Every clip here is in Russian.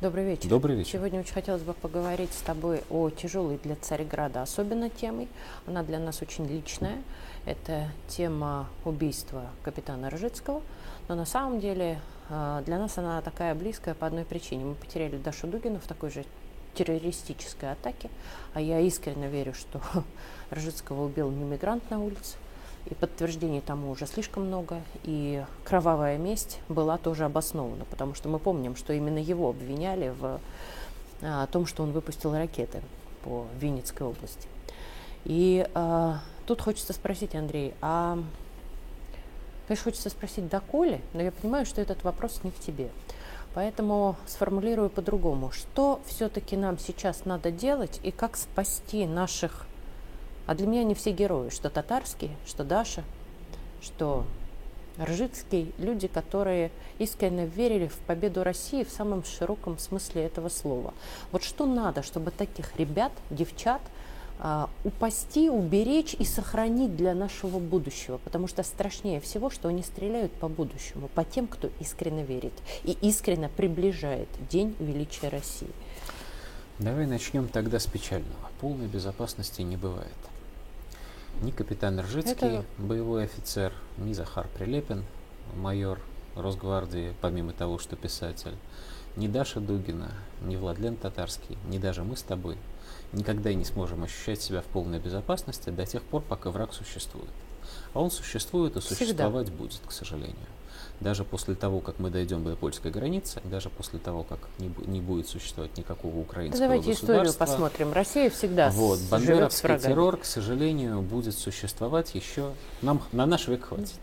Добрый вечер. Добрый вечер. Сегодня очень хотелось бы поговорить с тобой о тяжелой для Царьграда особенно темой. Она для нас очень личная. Это тема убийства капитана Ржицкого. Но на самом деле а, для нас она такая близкая по одной причине. Мы потеряли Дашу Дугину в такой же террористической атаке. А я искренне верю, что Ржицкого убил не мигрант на улице, и подтверждений тому уже слишком много. И кровавая месть была тоже обоснована, потому что мы помним, что именно его обвиняли в а, том, что он выпустил ракеты по Винницкой области. И а, тут хочется спросить, Андрей, а конечно, хочется спросить, доколе, но я понимаю, что этот вопрос не к тебе. Поэтому сформулирую по-другому. Что все-таки нам сейчас надо делать и как спасти наших а для меня они все герои, что татарские, что Даша, что Ржицкий, люди, которые искренне верили в победу России в самом широком смысле этого слова. Вот что надо, чтобы таких ребят, девчат, а, упасти, уберечь и сохранить для нашего будущего. Потому что страшнее всего, что они стреляют по будущему, по тем, кто искренне верит и искренне приближает День величия России. Давай начнем тогда с печального. Полной безопасности не бывает. Ни капитан Ржицкий, Это... боевой офицер, ни Захар Прилепин, майор Росгвардии, помимо того, что писатель, ни Даша Дугина, ни Владлен Татарский, ни даже мы с тобой никогда не сможем ощущать себя в полной безопасности до тех пор, пока враг существует. А он существует и существовать Всегда. будет, к сожалению даже после того, как мы дойдем до польской границы, даже после того, как не, не будет существовать никакого украинского да Давайте историю посмотрим. Россия всегда вот, бандеровский террор, к сожалению, будет существовать еще, нам на наш век хватит.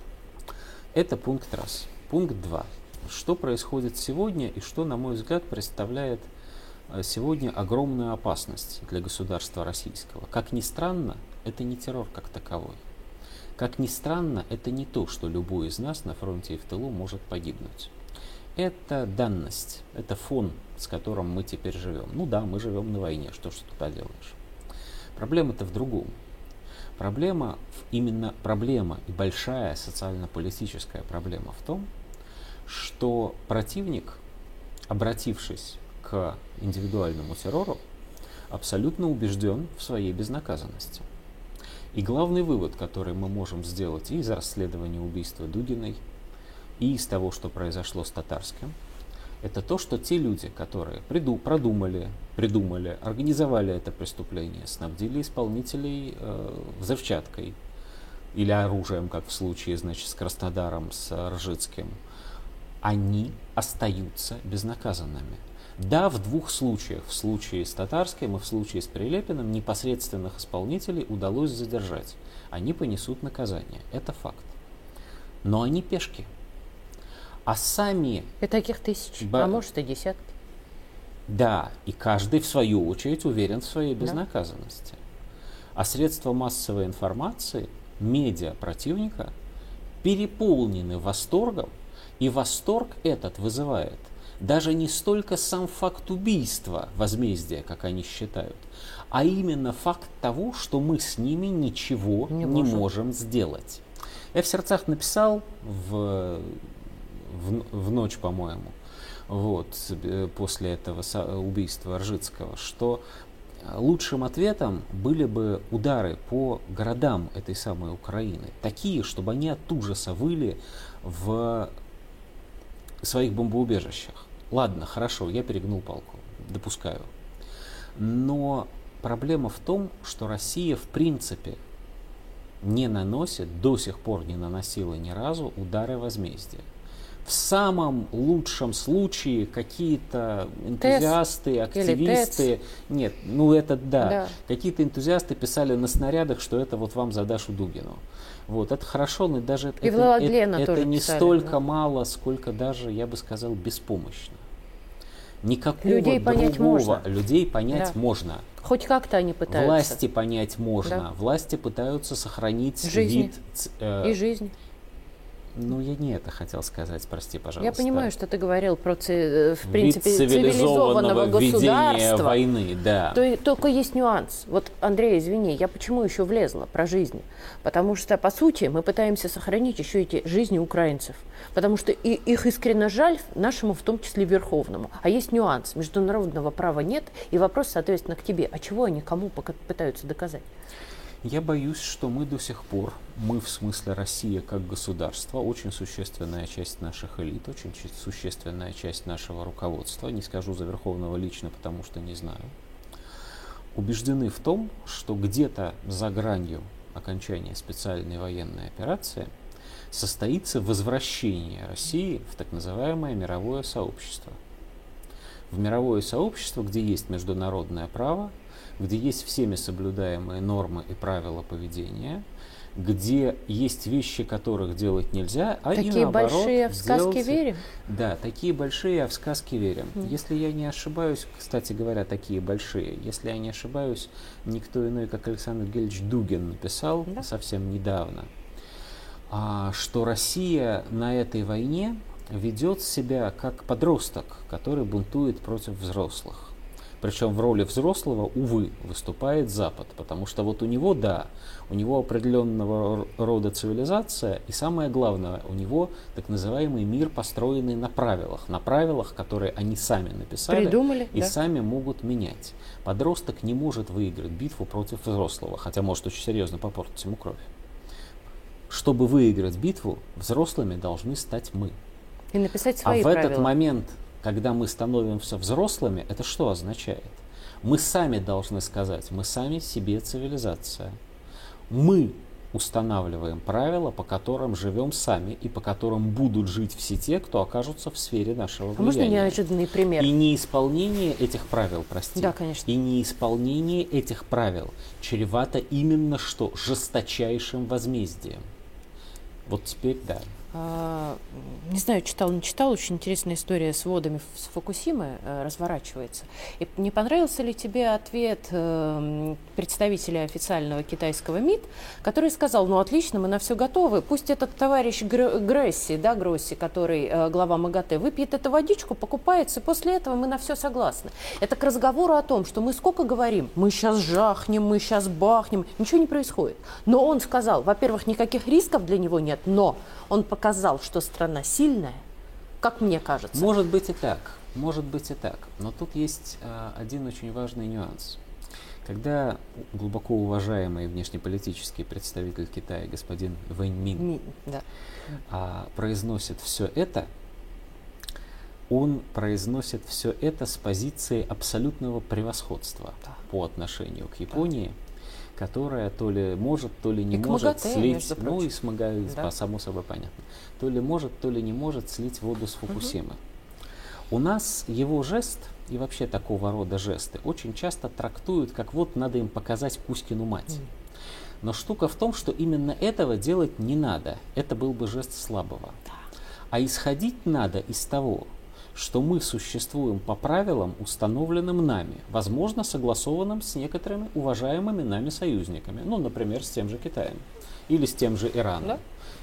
Это пункт раз. Пункт два. Что происходит сегодня и что, на мой взгляд, представляет э, сегодня огромную опасность для государства российского. Как ни странно, это не террор как таковой. Как ни странно, это не то, что любой из нас на фронте и в тылу может погибнуть. Это данность, это фон, с которым мы теперь живем. Ну да, мы живем на войне, что ж ты туда делаешь? Проблема-то в другом. Проблема, именно проблема и большая социально-политическая проблема в том, что противник, обратившись к индивидуальному террору, абсолютно убежден в своей безнаказанности. И главный вывод, который мы можем сделать и из расследования убийства Дугиной, и из того, что произошло с Татарским, это то, что те люди, которые приду, продумали, придумали, организовали это преступление, снабдили исполнителей э, взрывчаткой или оружием, как в случае, значит, с Краснодаром, с Ржицким, они остаются безнаказанными. Да, в двух случаях, в случае с Татарским и в случае с Прилепиным, непосредственных исполнителей удалось задержать. Они понесут наказание. Это факт. Но они пешки. А сами... И таких тысяч, б... а может и десятки. Да, и каждый в свою очередь уверен в своей безнаказанности. Да. А средства массовой информации, медиа противника переполнены восторгом, и восторг этот вызывает – даже не столько сам факт убийства, возмездия, как они считают, а именно факт того, что мы с ними ничего не, не можем. можем сделать. Я в сердцах написал в, в, в ночь, по-моему, вот, э, после этого убийства Ржицкого, что лучшим ответом были бы удары по городам этой самой Украины, такие, чтобы они от ужаса выли в своих бомбоубежищах. Ладно, хорошо, я перегнул палку, допускаю. Но проблема в том, что Россия в принципе не наносит, до сих пор не наносила ни разу удары возмездия. В самом лучшем случае какие-то энтузиасты, ТЭС активисты, нет, ну это да, да. какие-то энтузиасты писали на снарядах, что это вот вам за Дашу Дугину. Вот, это хорошо, но даже И это, это, это не писали, столько да. мало, сколько даже, я бы сказал, беспомощно. Никакого людей другого понять можно. людей понять да. можно. Хоть как-то они пытаются. Власти понять можно. Да. Власти пытаются сохранить жизнь. вид. Э, и жизнь. Ну, я не это хотел сказать, прости, пожалуйста. Я понимаю, что ты говорил про, в принципе, Вид цивилизованного, государства. войны, да. То, только есть нюанс. Вот, Андрей, извини, я почему еще влезла про жизнь? Потому что, по сути, мы пытаемся сохранить еще эти жизни украинцев. Потому что и, их искренне жаль нашему, в том числе Верховному. А есть нюанс. Международного права нет, и вопрос, соответственно, к тебе. А чего они кому пытаются доказать? Я боюсь, что мы до сих пор, мы в смысле Россия как государство, очень существенная часть наших элит, очень существенная часть нашего руководства, не скажу за Верховного лично, потому что не знаю, убеждены в том, что где-то за гранью окончания специальной военной операции состоится возвращение России в так называемое мировое сообщество. В мировое сообщество, где есть международное право, где есть всеми соблюдаемые нормы и правила поведения, где есть вещи, которых делать нельзя, а такие и наоборот, большие в сказки делать... верим. Да, такие большие, а в сказки верим. Mm. Если я не ошибаюсь, кстати говоря, такие большие. Если я не ошибаюсь, никто иной, как Александр Гельевич Дугин написал да. совсем недавно, а, что Россия на этой войне ведет себя как подросток, который бунтует против взрослых. Причем в роли взрослого, увы, выступает Запад, потому что вот у него, да, у него определенного рода цивилизация, и самое главное, у него так называемый мир, построенный на правилах, на правилах, которые они сами написали Придумали, и да. сами могут менять. Подросток не может выиграть битву против взрослого, хотя может очень серьезно попортить ему кровь. Чтобы выиграть битву, взрослыми должны стать мы. И написать свои а в правила. этот момент когда мы становимся взрослыми, это что означает? Мы сами должны сказать, мы сами себе цивилизация. Мы устанавливаем правила, по которым живем сами и по которым будут жить все те, кто окажутся в сфере нашего влияния. А можно неожиданный пример? И неисполнение этих правил, прости. Да, конечно. И неисполнение этих правил чревато именно что жесточайшим возмездием. Вот теперь да. А, не знаю, читал, не читал, очень интересная история с водами с Фукусимы э, разворачивается. И не понравился ли тебе ответ э, представителя официального китайского МИД, который сказал, ну отлично, мы на все готовы, пусть этот товарищ Гресси, да, Гросси, который э, глава МАГАТЭ, выпьет эту водичку, покупается, и после этого мы на все согласны. Это к разговору о том, что мы сколько говорим, мы сейчас жахнем, мы сейчас бахнем, ничего не происходит. Но он сказал, во-первых, никаких рисков для него нет, но он показал, что страна сильная, как мне кажется. Может быть и так, может быть и так. Но тут есть э, один очень важный нюанс. Когда глубоко уважаемый внешнеполитический представитель Китая, господин Вэнь Мин, Ми, да. а, произносит все это, он произносит все это с позиции абсолютного превосходства да. по отношению к Японии. Да которая то ли может, то ли не и может МАГАТЭ, слить, ну и с МАГАТЭ, да. само собой понятно, то ли может, то ли не может слить воду с Фукусимы. Угу. У нас его жест и вообще такого рода жесты очень часто трактуют, как вот надо им показать Кузькину мать. Угу. Но штука в том, что именно этого делать не надо. Это был бы жест слабого. Да. А исходить надо из того, что мы существуем по правилам, установленным нами, возможно, согласованным с некоторыми уважаемыми нами союзниками, ну, например, с тем же Китаем, или с тем же Ираном, да?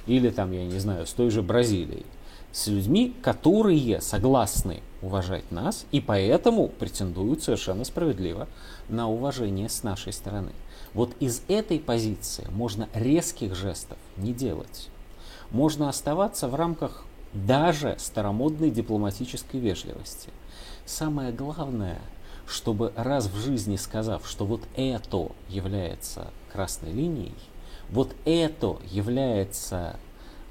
или там, я не знаю, с той же Бразилией, с людьми, которые согласны уважать нас и поэтому претендуют совершенно справедливо на уважение с нашей стороны. Вот из этой позиции можно резких жестов не делать. Можно оставаться в рамках даже старомодной дипломатической вежливости. Самое главное, чтобы раз в жизни сказав, что вот это является красной линией, вот это является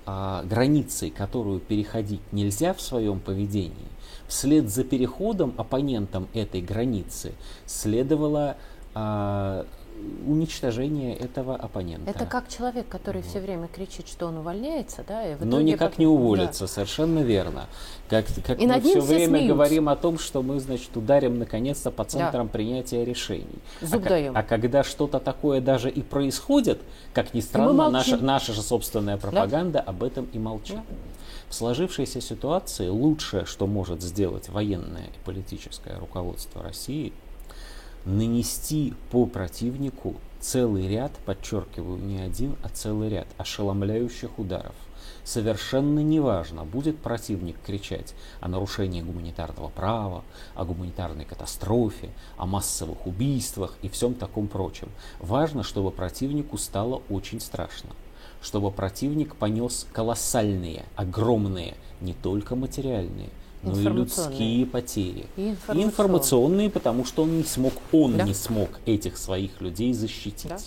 а, границей, которую переходить нельзя в своем поведении, вслед за переходом оппонентом этой границы следовало а, уничтожение этого оппонента. Это как человек, который вот. все время кричит, что он увольняется, да? И в Но никак потом... не уволится, да. совершенно верно. Как, как и мы все время смеются. говорим о том, что мы, значит, ударим наконец-то по центрам да. принятия решений. Зуб а, даем. а когда что-то такое даже и происходит, как ни странно, наша, наша же собственная пропаганда да? об этом и молчит. Да. В сложившейся ситуации лучшее, что может сделать военное и политическое руководство России – нанести по противнику целый ряд, подчеркиваю, не один, а целый ряд ошеломляющих ударов, Совершенно неважно, будет противник кричать о нарушении гуманитарного права, о гуманитарной катастрофе, о массовых убийствах и всем таком прочем. Важно, чтобы противнику стало очень страшно чтобы противник понес колоссальные, огромные, не только материальные, но и людские потери. И информационные. информационные, потому что он не смог, он да. не смог этих своих людей защитить. Да.